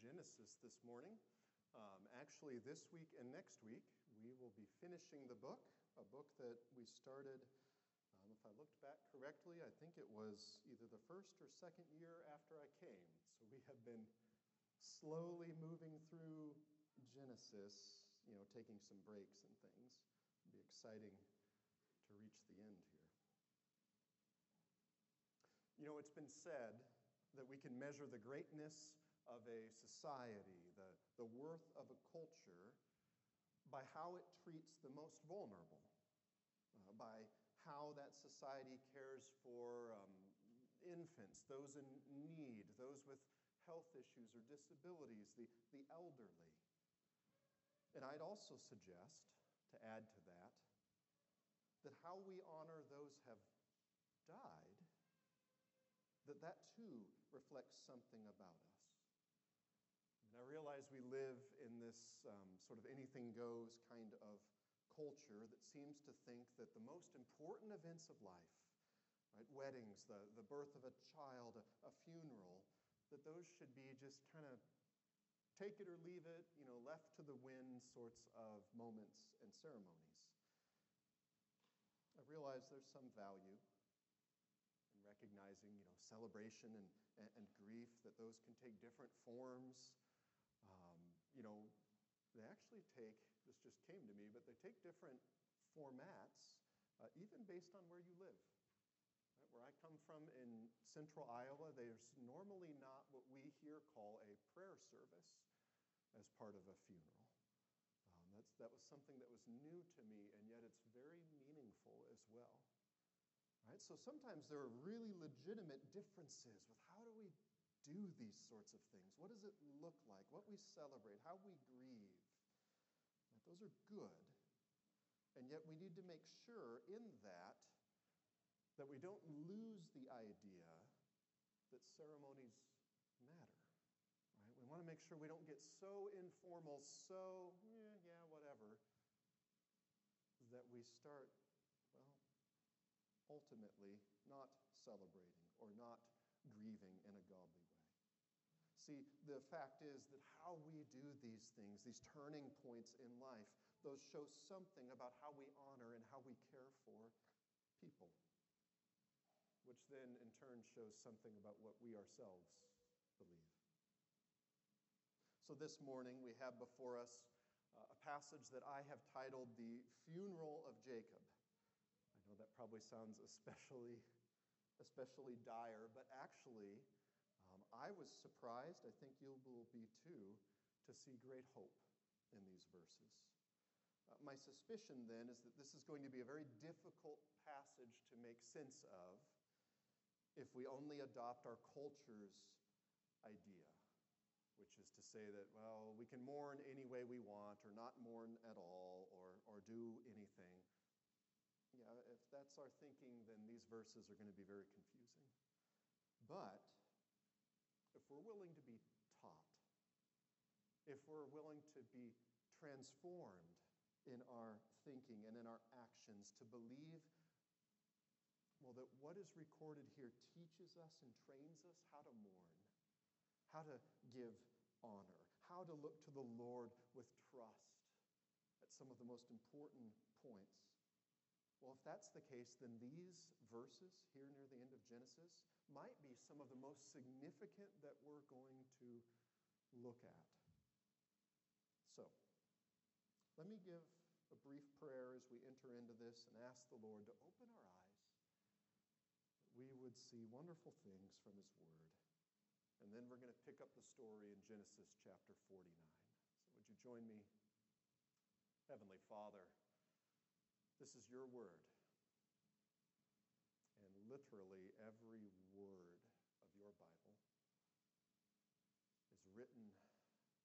Genesis this morning. Um, actually, this week and next week, we will be finishing the book, a book that we started, um, if I looked back correctly, I think it was either the first or second year after I came. So we have been slowly moving through Genesis, you know, taking some breaks and things. It'll be exciting to reach the end here. You know, it's been said that we can measure the greatness of a society, the, the worth of a culture, by how it treats the most vulnerable, uh, by how that society cares for um, infants, those in need, those with health issues or disabilities, the, the elderly. And I'd also suggest, to add to that, that how we honor those have died, that that too reflects something about us. And I realize we live in this um, sort of anything goes kind of culture that seems to think that the most important events of life, right, weddings, the, the birth of a child, a, a funeral, that those should be just kind of take it or leave it, you know, left to the wind sorts of moments and ceremonies. I realize there's some value in recognizing, you know, celebration and, and, grief, that those can take different forms you know, they actually take, this just came to me, but they take different formats, uh, even based on where you live. Right? Where I come from in central Iowa, there's normally not what we here call a prayer service as part of a funeral. Um, that's, that was something that was new to me, and yet it's very meaningful as well. Right? So sometimes there are really legitimate differences with how do these sorts of things? What does it look like? What we celebrate? How we grieve? Those are good. And yet we need to make sure in that that we don't lose the idea that ceremonies matter. Right? We want to make sure we don't get so informal, so, eh, yeah, whatever, that we start, well, ultimately not celebrating or not grieving in a godly. See, the fact is that how we do these things, these turning points in life, those show something about how we honor and how we care for people, which then in turn shows something about what we ourselves believe. So this morning we have before us uh, a passage that I have titled The Funeral of Jacob. I know that probably sounds especially, especially dire, but actually, I was surprised, I think you will be too, to see great hope in these verses. Uh, my suspicion then is that this is going to be a very difficult passage to make sense of if we only adopt our culture's idea, which is to say that, well, we can mourn any way we want or not mourn at all or, or do anything. Yeah, if that's our thinking, then these verses are going to be very confusing. But we're willing to be taught, if we're willing to be transformed in our thinking and in our actions, to believe, well, that what is recorded here teaches us and trains us how to mourn, how to give honor, how to look to the Lord with trust at some of the most important points. Well, if that's the case, then these verses here near the end of Genesis might be some of the most significant that we're going to look at. So, let me give a brief prayer as we enter into this and ask the Lord to open our eyes. We would see wonderful things from His Word. And then we're going to pick up the story in Genesis chapter 49. So, would you join me? Heavenly Father, this is your word. Literally every word of your Bible is written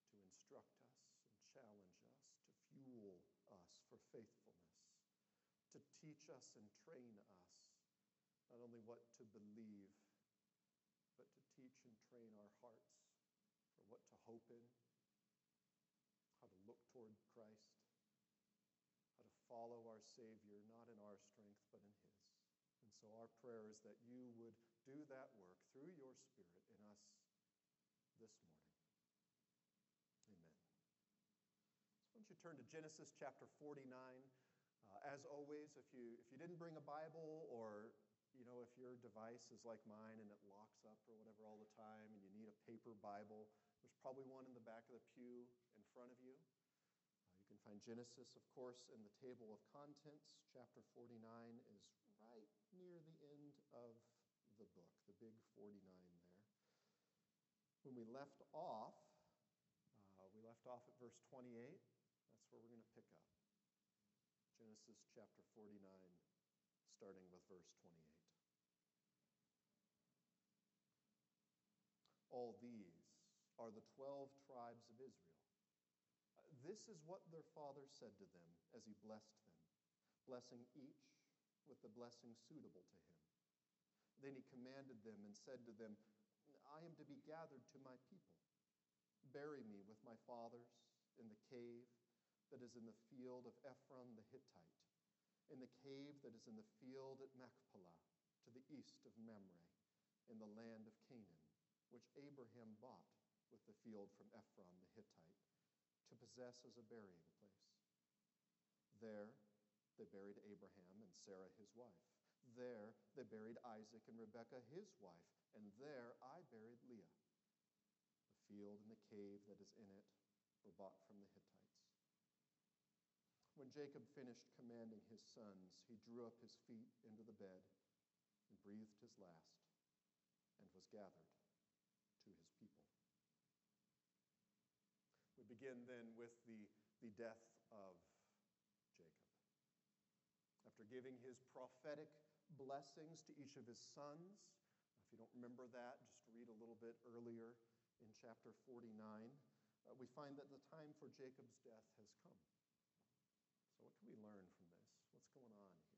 to instruct us and challenge us, to fuel us for faithfulness, to teach us and train us not only what to believe, but to teach and train our hearts for what to hope in, how to look toward Christ, how to follow our Savior, not in our strength, but in His. So our prayer is that you would do that work through your Spirit in us this morning. Amen. So why don't you turn to Genesis chapter 49. Uh, as always, if you, if you didn't bring a Bible or you know, if your device is like mine and it locks up or whatever all the time and you need a paper Bible, there's probably one in the back of the pew in front of you. Uh, you can find Genesis, of course, in the table of contents. Chapter 49 is near the end of the book, the big 49 there. When we left off, uh, we left off at verse 28. That's where we're going to pick up. Genesis chapter 49, starting with verse 28. All these are the 12 tribes of Israel. This is what their father said to them as he blessed them, blessing each with the blessing suitable to him. Then he commanded them and said to them, I am to be gathered to my people. Bury me with my fathers in the cave that is in the field of Ephron the Hittite, in the cave that is in the field at Machpelah, to the east of Mamre, in the land of Canaan, which Abraham bought with the field from Ephron the Hittite, to possess as a burying place. There they buried Abraham and Sarah his wife. There they buried Isaac and Rebekah his wife, and there I buried Leah. The field and the cave that is in it were bought from the Hittites. When Jacob finished commanding his sons, he drew up his feet into the bed and breathed his last and was gathered to his people. We begin then with the, the death of giving his prophetic blessings to each of his sons, if you don't remember that, just read a little bit earlier in chapter 49. Uh, we find that the time for Jacob's death has come. So, what can we learn from this? What's going on here?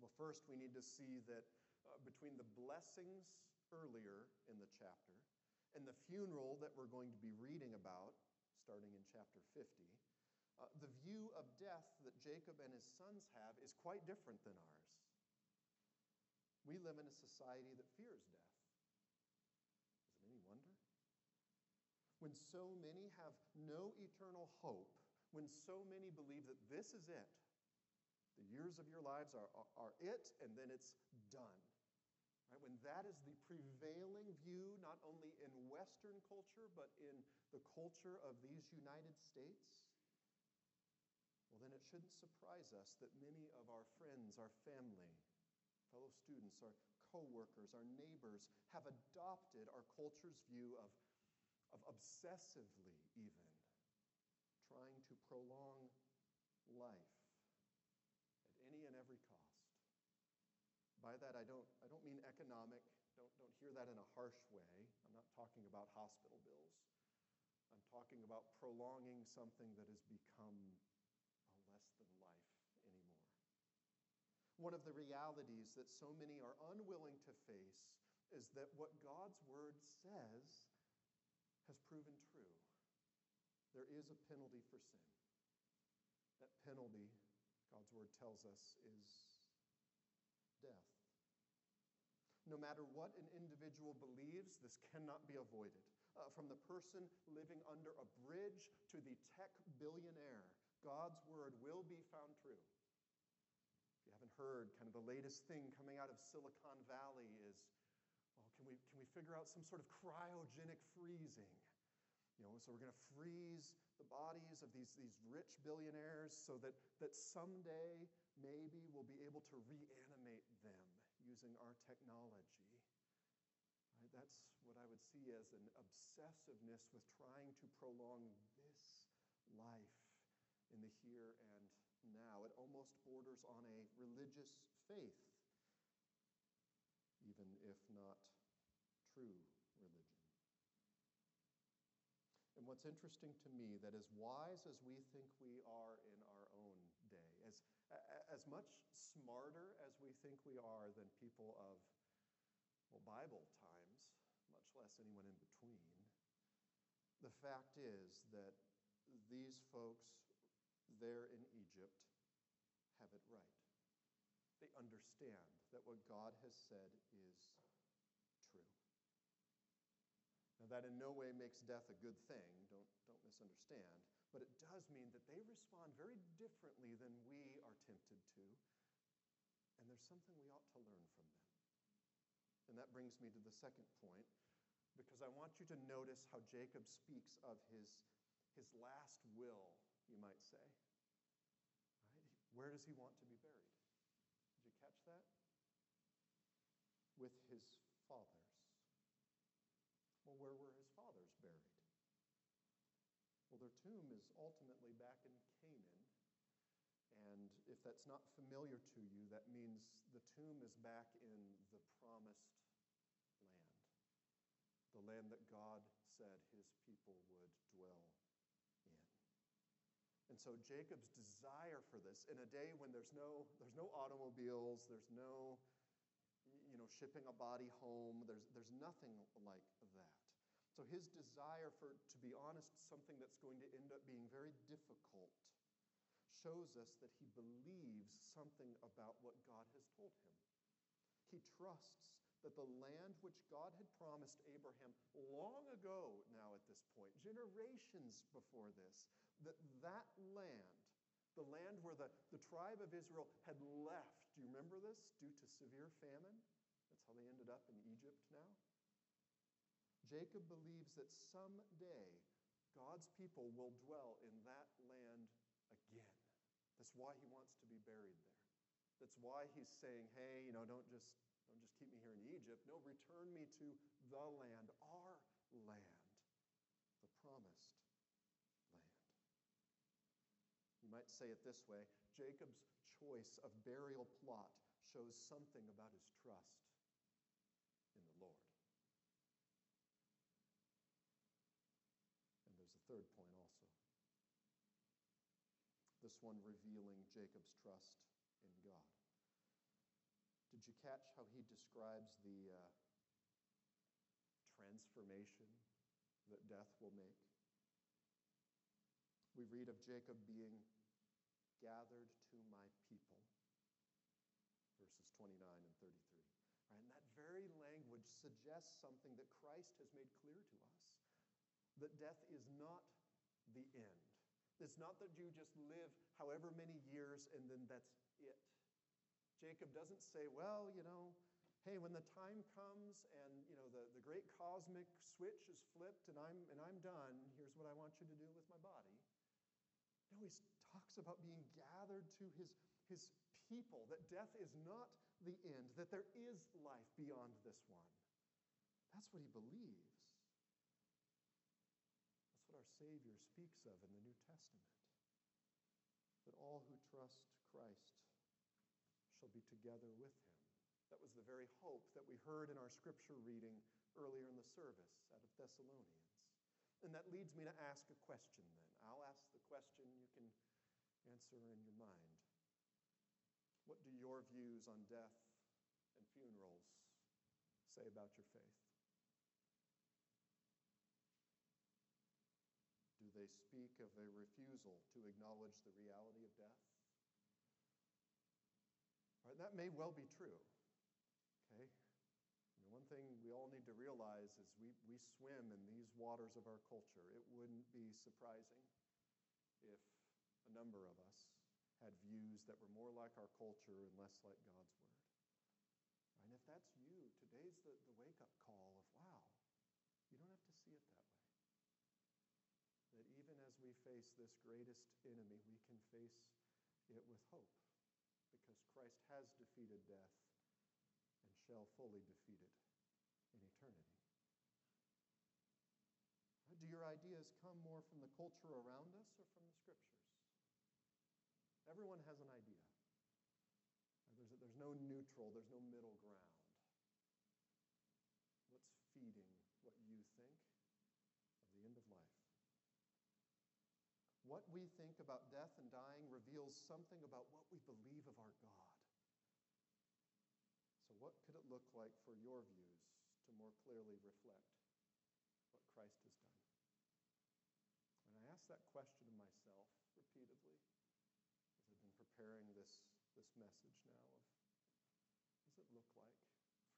Well, first, we need to see that uh, between the blessings earlier in the chapter and the funeral that we're going to be reading about, starting in chapter 50, uh, the view of death that Jacob and his sons have is quite different than ours. We live in a society that fears death. Is it any wonder? When so many have no eternal hope, when so many believe that this is it, the years of your lives are, are, are it, and then it's done. Right? When that is the prevailing view, not only in Western culture, but in the culture of these United States, then it shouldn't surprise us that many of our friends, our family, fellow students, our co-workers, our neighbors have adopted our culture's view of, of obsessively even trying to prolong life at any and every cost. By that, I don't, I don't mean economic. Don't, don't hear that in a harsh way. I'm not talking about hospital bills. I'm talking about prolonging something that has become a less than life anymore. One of the realities that so many are unwilling to face is that what God's word says has proven true. There is a penalty for sin. That penalty, God's word tells us, is death. No matter what an individual believes, this cannot be avoided. Uh, from the person living under a bridge to the tech billionaire, God's word will be found true. Heard, kind of the latest thing coming out of Silicon Valley is well, can we, can we figure out some sort of cryogenic freezing? You know, so we're going to freeze the bodies of these, these rich billionaires so that, that someday maybe we'll be able to reanimate them using our technology. Right? That's what I would see as an obsessiveness with trying to prolong this life in the here and now. It almost borders on a religious faith, even if not true religion. And what's interesting to me that as wise as we think we are in our own day, as, as much smarter as we think we are than people of, well, Bible times, much less anyone in between, the fact is that these folks there in Egypt have it right. They understand that what God has said is true. Now, that in no way makes death a good thing, don't, don't misunderstand, but it does mean that they respond very differently than we are tempted to. And there's something we ought to learn from them. And that brings me to the second point, because I want you to notice how Jacob speaks of his, his last will, you might say. Right? Where does he want to be buried? Did you catch that? With his fathers. Well, where were his fathers buried? Well, their tomb is ultimately back in Canaan. And if that's not familiar to you, that means the tomb is back in the promised land, the land that God said his people would dwell in. So Jacob's desire for this in a day when there's no, there's no automobiles, there's no you know, shipping a body home, there's, there's nothing like that. So his desire for, to be honest, something that's going to end up being very difficult shows us that he believes something about what God has told him. He trusts that the land which God had promised Abraham long ago now at this point, generations before this, that that land, the land where the, the tribe of Israel had left, do you remember this? Due to severe famine. That's how they ended up in Egypt now. Jacob believes that someday God's people will dwell in that land again. That's why he wants to be buried there. That's why he's saying, hey, you know, don't just, don't just keep me here in Egypt. No, return me to the land, our land, the promised land. You might say it this way Jacob's choice of burial plot shows something about his trust in the Lord. And there's a third point also. This one revealing Jacob's trust in God. Did you catch how he describes the uh, transformation that death will make? We read of Jacob being gathered to my people, verses 29 and 33. Right? And that very language suggests something that Christ has made clear to us that death is not the end. It's not that you just live however many years and then that's it. Jacob doesn't say, well, you know, hey, when the time comes and you know the, the great cosmic switch is flipped and I'm and I'm done, here's what I want you to do with my body. No, he talks about being gathered to his, his people, that death is not the end, that there is life beyond this one. That's what he believes That's what our Savior speaks of in the New Testament. That all who trust Christ shall be together with him. That was the very hope that we heard in our scripture reading earlier in the service out of Thessalonians. And that leads me to ask a question then. I'll ask the question, you can answer in your mind. What do your views on death and funerals say about your faith? Do they speak of a refusal to acknowledge the reality of death. Right, that may well be true. Okay? one thing we all need to realize is we, we swim in these waters of our culture. It wouldn't be surprising if a number of us had views that were more like our culture and less like God's Word. Right? And if that's you, today's the, the wake up call of, wow, you don't have to see it that way that even as we face this greatest enemy, we can face it with hope Christ has defeated death and shall fully defeat it in eternity. Do your ideas come more from the culture around us or from the scriptures? Everyone has an idea. There's, there's no neutral, there's no middle ground. What's feeding what you think of the end of life? What we think about death and dying reveals something about what we believe of our God. So, what could it look like for your views to more clearly reflect what Christ has done? And I ask that question of myself repeatedly as I've been preparing this, this message now of what does it look like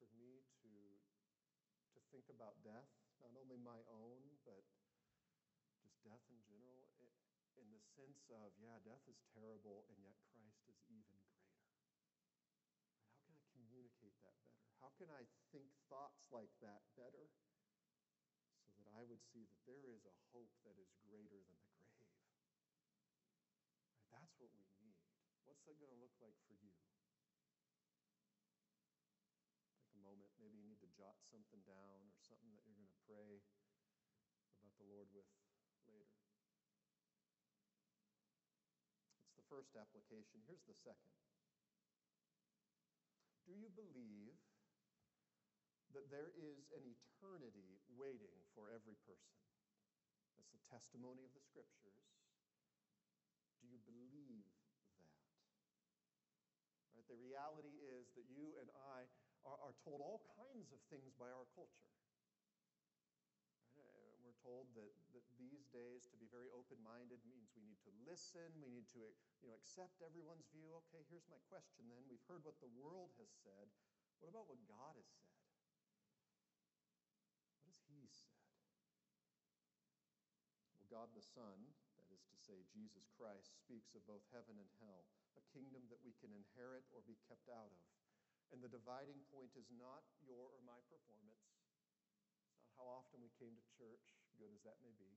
for me to, to think about death, not only my own, but just death in general sense of, yeah, death is terrible, and yet Christ is even greater. How can I communicate that better? How can I think thoughts like that better so that I would see that there is a hope that is greater than the grave? Right, that's what we need. What's that going to look like for you? Take a moment. Maybe you need to jot something down or something that you're going to pray about the Lord with later. It's the first application. Here's the second. Do you believe that there is an eternity waiting for every person? That's the testimony of the scriptures. Do you believe that? Right? The reality is that you and I are, are told all kinds of things by our culture Right? We're told that, that these days to be very open-minded means we need to listen, we need to you know, accept everyone's view. Okay, here's my question then. We've heard what the world has said. What about what God has said? What has He said? Well, God the Son, that is to say, Jesus Christ, speaks of both heaven and hell, a kingdom that we can inherit or be kept out of. And the dividing point is not your or my performance It's not how often we came to church, good as that may be.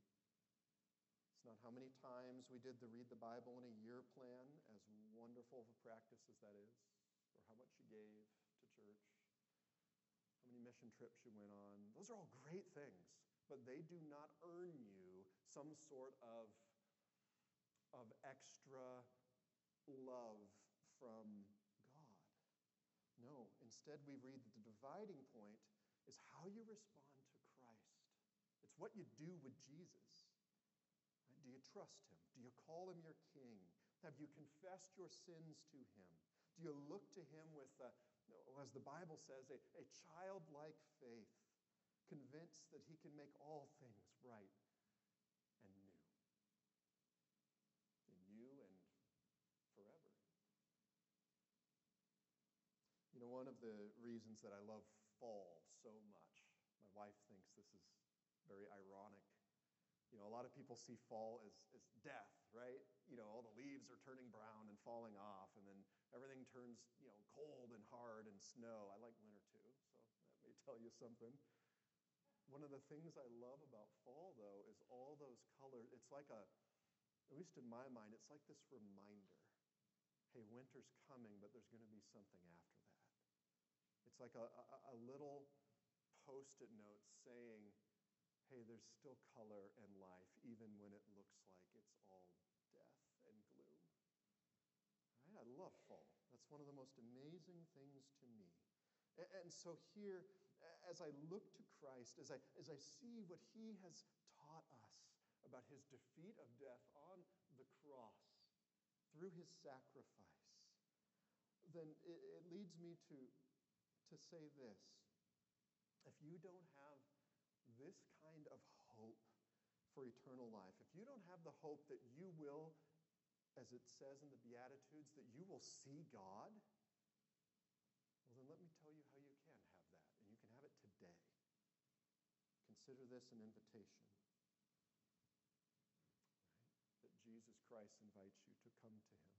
Not how many times we did the read the Bible in a year plan, as wonderful of a practice as that is, or how much you gave to church, how many mission trips you went on. Those are all great things, but they do not earn you some sort of, of extra love from God. No, instead, we read that the dividing point is how you respond to Christ. it's what you do with Jesus. Do you trust him? Do you call him your king? Have you confessed your sins to him? Do you look to him with, a, as the Bible says, a, a childlike faith, convinced that he can make all things right and new? In you and forever. You know, one of the reasons that I love fall so much, my wife thinks this is very ironic. You know, a lot of people see fall as, as death, right? You know, all the leaves are turning brown and falling off, and then everything turns, you know, cold and hard and snow. I like winter too, so that may tell you something. One of the things I love about fall, though, is all those colors. It's like a, at least in my mind, it's like this reminder hey, winter's coming, but there's going to be something after that. It's like a, a, a little post it note saying, hey, there's still color and life, even when it looks like it's all death and gloom. Right? I love fall. That's one of the most amazing things to me. And, so here, as I look to Christ, as I, as I see what he has taught us about his defeat of death on the cross through his sacrifice, then it, it leads me to, to say this. If you don't have this kind of hope for eternal life, if you don't have the hope that you will, as it says in the Beatitudes, that you will see God, well, then let me tell you how you can have that. And you can have it today. Consider this an invitation. Right? That Jesus Christ invites you to come to him,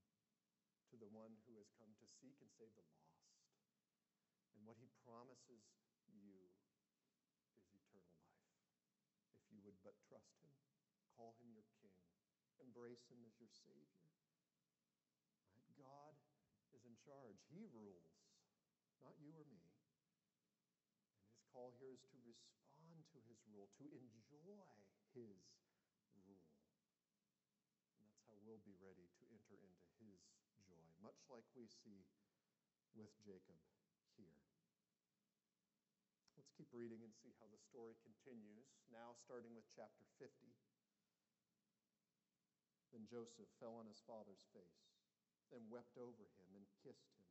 to the one who has come to seek and save the lost. And what he promises you you would but trust him, call him your king, embrace him as your savior. Right? God is in charge. He rules, not you or me. And his call here is to respond to his rule, to enjoy his rule. And that's how we'll be ready to enter into his joy, much like we see with Jacob here. Let's keep reading and see how the story continues. Now, starting with chapter 50. Then Joseph fell on his father's face and wept over him and kissed him.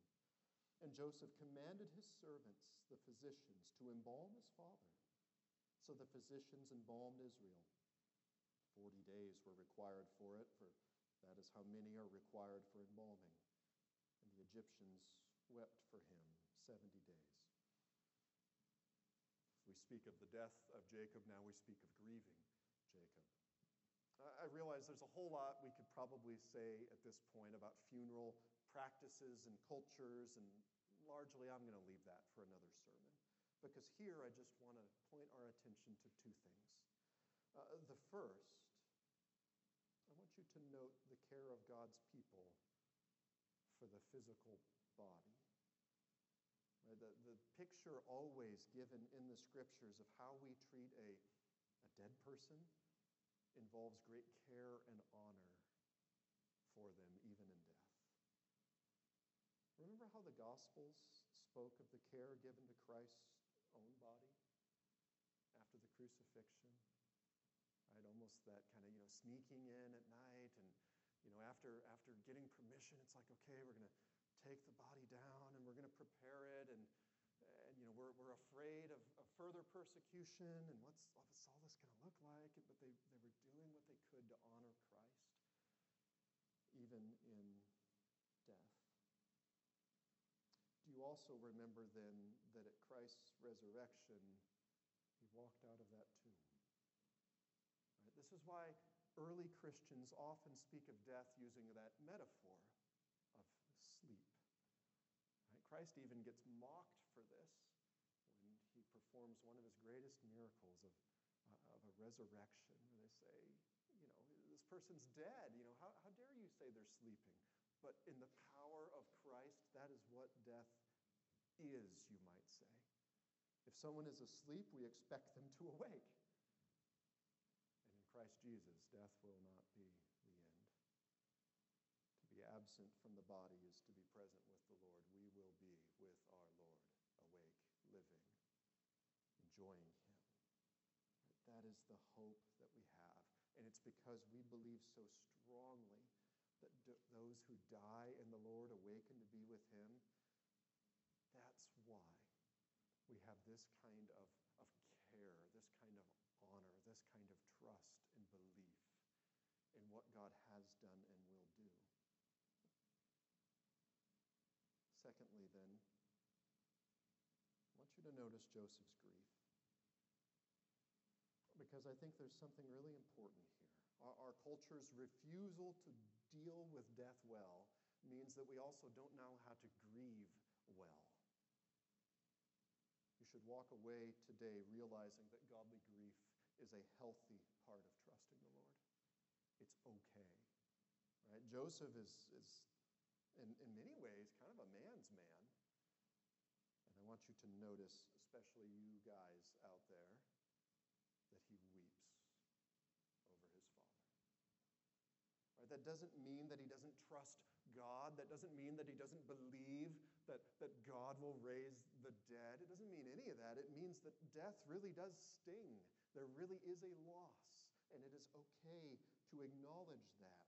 And Joseph commanded his servants, the physicians, to embalm his father. So the physicians embalmed Israel. Forty days were required for it, for that is how many are required for embalming. And the Egyptians wept for him 70 days speak of the death of Jacob, now we speak of grieving Jacob. I realize there's a whole lot we could probably say at this point about funeral practices and cultures, and largely I'm going to leave that for another sermon. Because here I just want to point our attention to two things. Uh, the first, I want you to note the care of God's people for the physical body. The, the picture always given in the scriptures of how we treat a, a dead person involves great care and honor for them, even in death. Remember how the Gospels spoke of the care given to Christ's own body after the crucifixion? Right, almost that kind of, you know, sneaking in at night and, you know, after, after getting permission, it's like, okay, we're going to take the body down and we're going to prepare it and, and you know, we're, we're afraid of, of further persecution and what's, what's all this going to look like? But they, they were doing what they could to honor Christ, even in death. Do you also remember then that at Christ's resurrection, he walked out of that tomb? Right? This is why early Christians often speak of death using that metaphor of sleep. Right? Christ even gets mocked for this when he performs one of his greatest miracles of, uh, of a resurrection, where they say, you know, this person's dead. You know, how, how dare you say they're sleeping? But in the power of Christ, that is what death is, you might say. If someone is asleep, we expect them to awake. And in Christ Jesus, death will not be the end. To be absent from the body is to be present with the Lord. We will be with our Lord, awake, living, enjoying Him. That is the hope that we have. And it's because we believe so strongly that d- those who die in the Lord awaken to be with Him. That's why we have this kind of, of care, this kind of honor, this kind of trust and belief in what God has done and will do. Secondly, then, I want you to notice Joseph's grief because I think there's something really important here. Our, our, culture's refusal to deal with death well means that we also don't know how to grieve well. You should walk away today realizing that godly grief is a healthy part of trusting the Lord. It's okay. Right? Joseph is, is in, in many ways, kind of a man's man. Want you to notice, especially you guys out there, that he weeps over his father. Right? That doesn't mean that he doesn't trust God. That doesn't mean that he doesn't believe that, that God will raise the dead. It doesn't mean any of that. It means that death really does sting. There really is a loss, and it is okay to acknowledge that.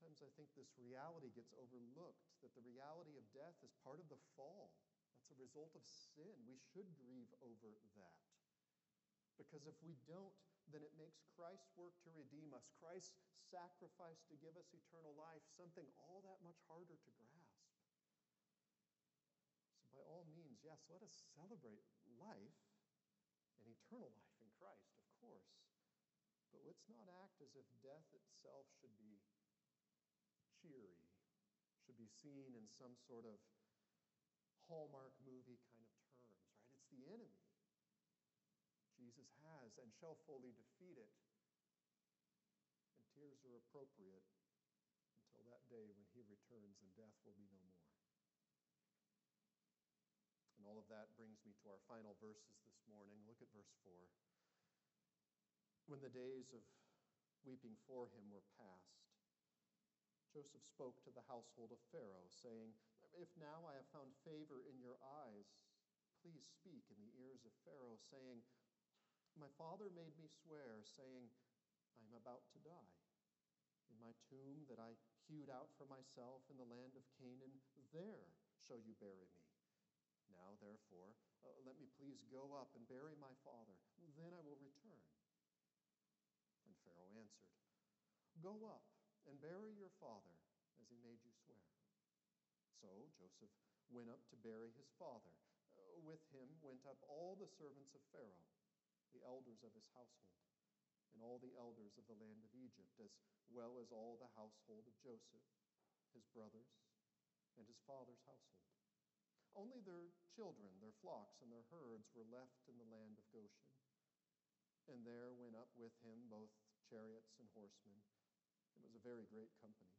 Right? I think this reality gets overlooked that the reality of death is part of the fall. That's a result of sin. We should grieve over that. Because if we don't, then it makes Christ's work to redeem us, Christ's sacrifice to give us eternal life, something all that much harder to grasp. So, by all means, yes, let us celebrate life and eternal life in Christ, of course. But let's not act as if death itself should be cheery, should be seen in some sort of Hallmark movie kind of terms, right? It's the enemy. Jesus has and shall fully defeat it. And tears are appropriate until that day when he returns and death will be no more. And all of that brings me to our final verses this morning. Look at verse 4. When the days of weeping for him were past, Joseph spoke to the household of Pharaoh, saying, If now I have found favor in your eyes, please speak in the ears of Pharaoh, saying, My father made me swear, saying, I am about to die. In my tomb that I hewed out for myself in the land of Canaan, there shall you bury me. Now, therefore, uh, let me please go up and bury my father. Then I will return. And Pharaoh answered, Go up and bury your father as he made you swear. So Joseph went up to bury his father. Uh, with him went up all the servants of Pharaoh. the elders of his household, and all the elders of the land of Egypt, as well as all the household of Joseph, his brothers, and his father's household. Only their children, their flocks, and their herds were left in the land of Goshen. And there went up with him both chariots and horsemen. It was a very great company.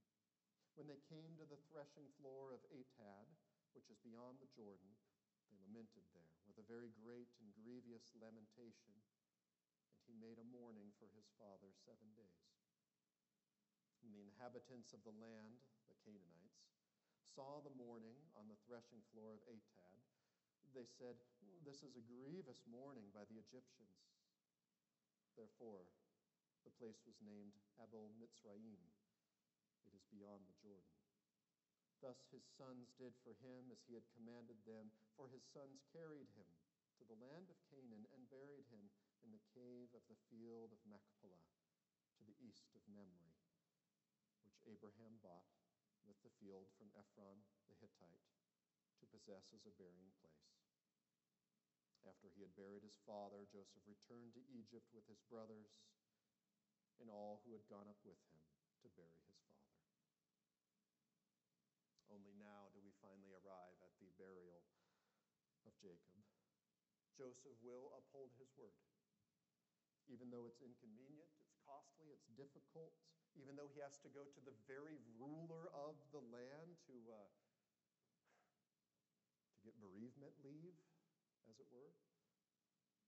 When they came to the threshing floor of Atad, which is beyond the Jordan, they lamented there with a very great and grievous lamentation, and he made a mourning for his father seven days. And the inhabitants of the land, the Canaanites, saw the mourning on the threshing floor of Atad. They said, This is a grievous mourning by the Egyptians. Therefore, the place was named Abel Mitzrayim. It is beyond the Jordan. Thus his sons did for him as he had commanded them, for his sons carried him to the land of Canaan and buried him in the cave of the field of Machpelah to the east of Mamre, which Abraham bought with the field from Ephron the Hittite to possess as a burying place. After he had buried his father, Joseph returned to Egypt with his brothers and all who had gone up with him to bury his father. Only now do we finally arrive at the burial of Jacob. Joseph will uphold his word. Even though it's inconvenient, it's costly, it's difficult, even though he has to go to the very ruler of the land to, uh, to get bereavement leave, as it were.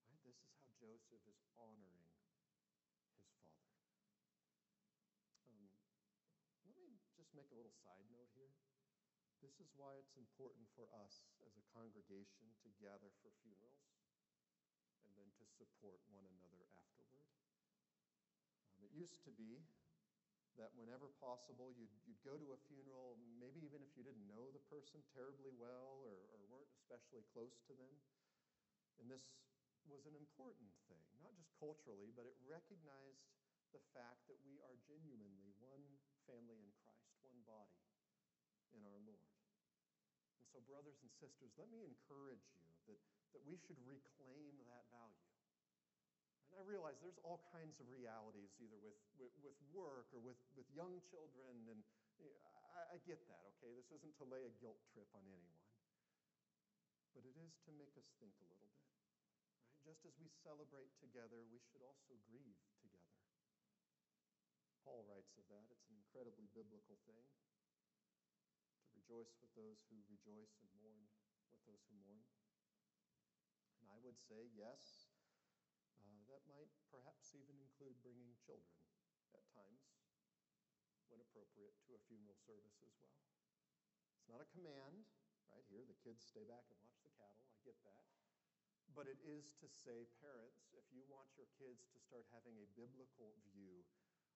Right? This is how Joseph is honoring his father. Um, let me just make a little side note here. This is why it's important for us as a congregation to gather for funerals and then to support one another afterward. Um, it used to be that whenever possible, you'd, you'd go to a funeral, maybe even if you didn't know the person terribly well or, or weren't especially close to them. And this was an important thing, not just culturally, but it recognized the fact that we are genuinely one family in Christ, one body in our Lord. And so, brothers and sisters, let me encourage you that, that we should reclaim that value. And I realize there's all kinds of realities, either with, with, with work or with, with young children, and I, I get that, okay? This isn't to lay a guilt trip on anyone. But it is to make us think a little bit. Right? Just as we celebrate together, we should also grieve. Paul writes of that. It's an incredibly biblical thing to rejoice with those who rejoice and mourn with those who mourn. And I would say, yes, uh, that might perhaps even include bringing children at times, when appropriate, to a funeral service as well. It's not a command, right here, the kids stay back and watch the cattle. I get that. But it is to say, parents, if you want your kids to start having a biblical view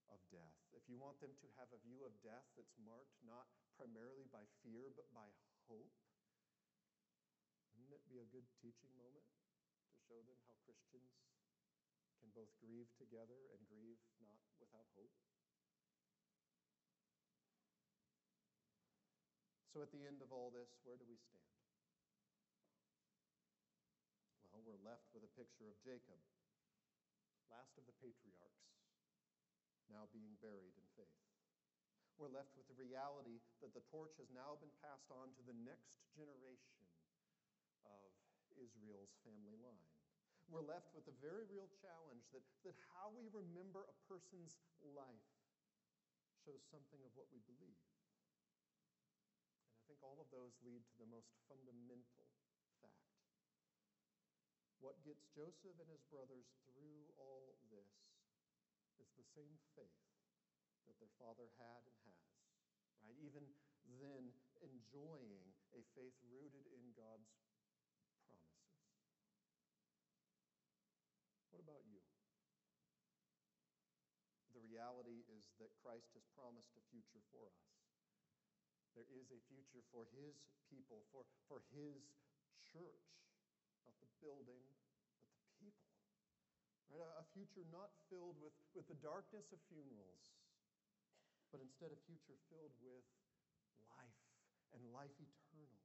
of death, if you want them to have a view of death that's marked not primarily by fear, but by hope. Wouldn't it be a good teaching moment to show them how Christians can both grieve together and grieve not without hope? So, at the end of all this, where do we stand? Well, we're left with a picture of Jacob, last of the patriarchs, now being buried in faith we're left with the reality that the torch has now been passed on to the next generation of Israel's family line. We're left with the very real challenge that, that how we remember a person's life shows something of what we believe. And I think all of those lead to the most fundamental fact. What gets Joseph and his brothers through all the same faith that their father had and has, right? Even then, enjoying a faith rooted in God's promises. What about you? The reality is that Christ has promised a future for us. There is a future for his people, for, for his church, not the building right? a, future not filled with, with the darkness of funerals, but instead a future filled with life and life eternal.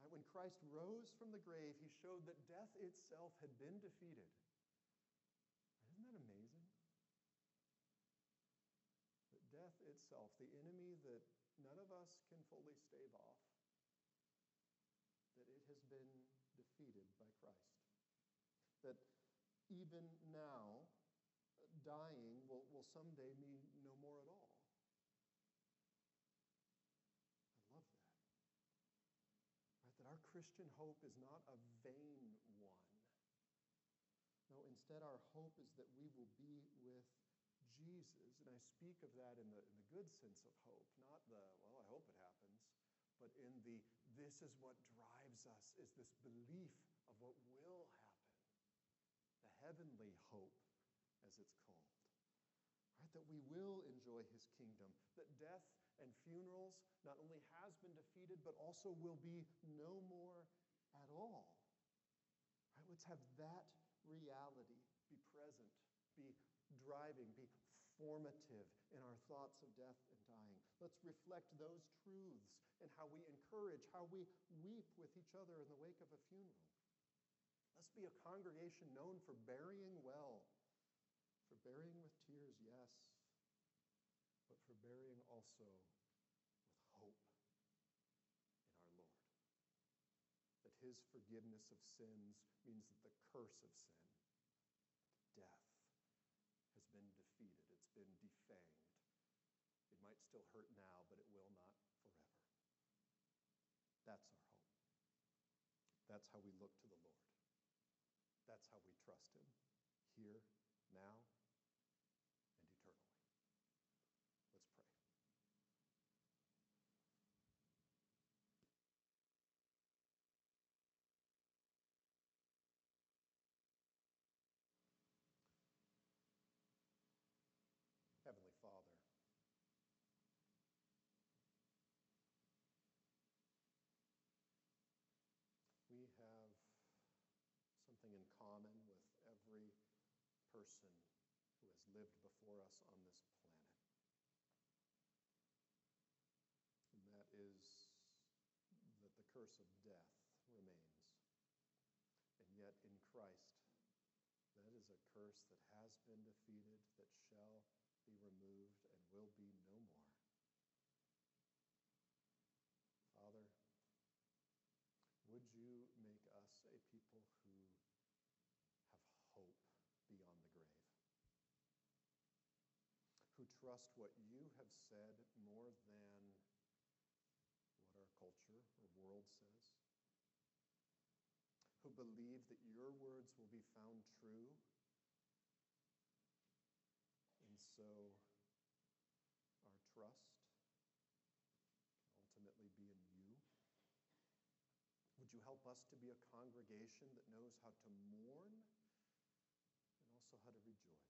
Right? When Christ rose from the grave, he showed that death itself had been defeated. Isn't that amazing? That death itself, the enemy that none of us can fully stave off, that it has been defeated by Christ. That even now, dying will, will someday mean no more at all. I love that. Right? That our Christian hope is not a vain one. No, instead, our hope is that we will be with Jesus. And I speak of that in the, in the good sense of hope, not the, well, I hope it happens, but in the, this is what drives us, is this belief of what will happen, heavenly hope, as it's called. Right? That we will enjoy his kingdom, that death and funerals not only has been defeated, but also will be no more at all. Right? Let's have that reality be present, be driving, be formative in our thoughts of death and dying. Let's reflect those truths in how we encourage, how we weep with each other in the wake of a funeral. Let's be a congregation known for burying well, for burying with tears, yes, but for burying also with hope in our Lord. That his forgiveness of sins means that the curse of sin, death, has been defeated. It's been defanged. It might still hurt now, but it will not forever. That's our hope. That's how we look to the Lord. That's how we trust him here, now, and eternally. Let's pray. Heavenly Father, we have something in common with every person who has lived before us on this planet. And that is that the curse of death remains. And yet in Christ, that is a curse that has been defeated, that shall be removed, and will be no more. Father, would you make us a people who have hope beyond the grave? Who trust what you have said more than what our culture or world says? Who believe that your words will be found true? And so our trust can ultimately be in you. Would you help us to be a congregation that knows how to mourn and also how to rejoice?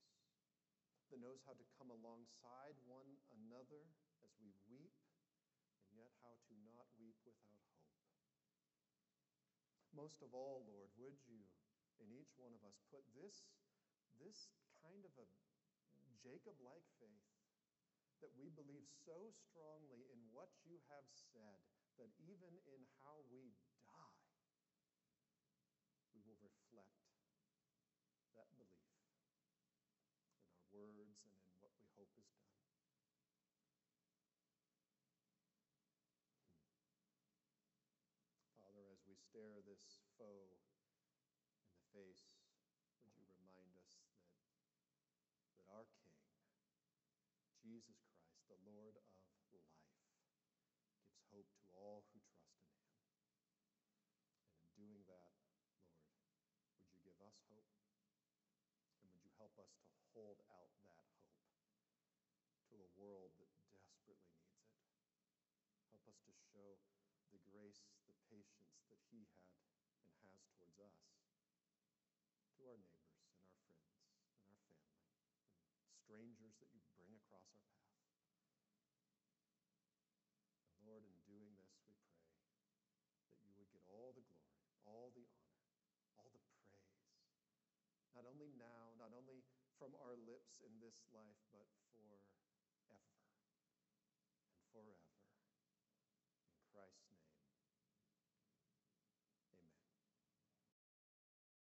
That knows how to come alongside one another as we weep, and yet how to not weep without hope. Most of all, Lord, would you in each one of us put this, this kind of a Jacob like faith that we believe so strongly in what you have said that even in how we die, we will reflect that belief in our words and in what we hope is done. Hmm. Father, as we stare this foe in the face, would you remind us that, that our King, Jesus Christ, the Lord of life, gives hope to all who trust in him. And in doing that, Lord, would you give us hope? And would you help us to hold out that hope to a world that desperately needs it? Help us to show grace, the patience that he had and has towards us, to our neighbors and our friends and our family, and strangers that you bring across our path. And Lord, in doing this, we pray that you would get all the glory, all the honor, all the praise, not only now, not only from our lips in this life, but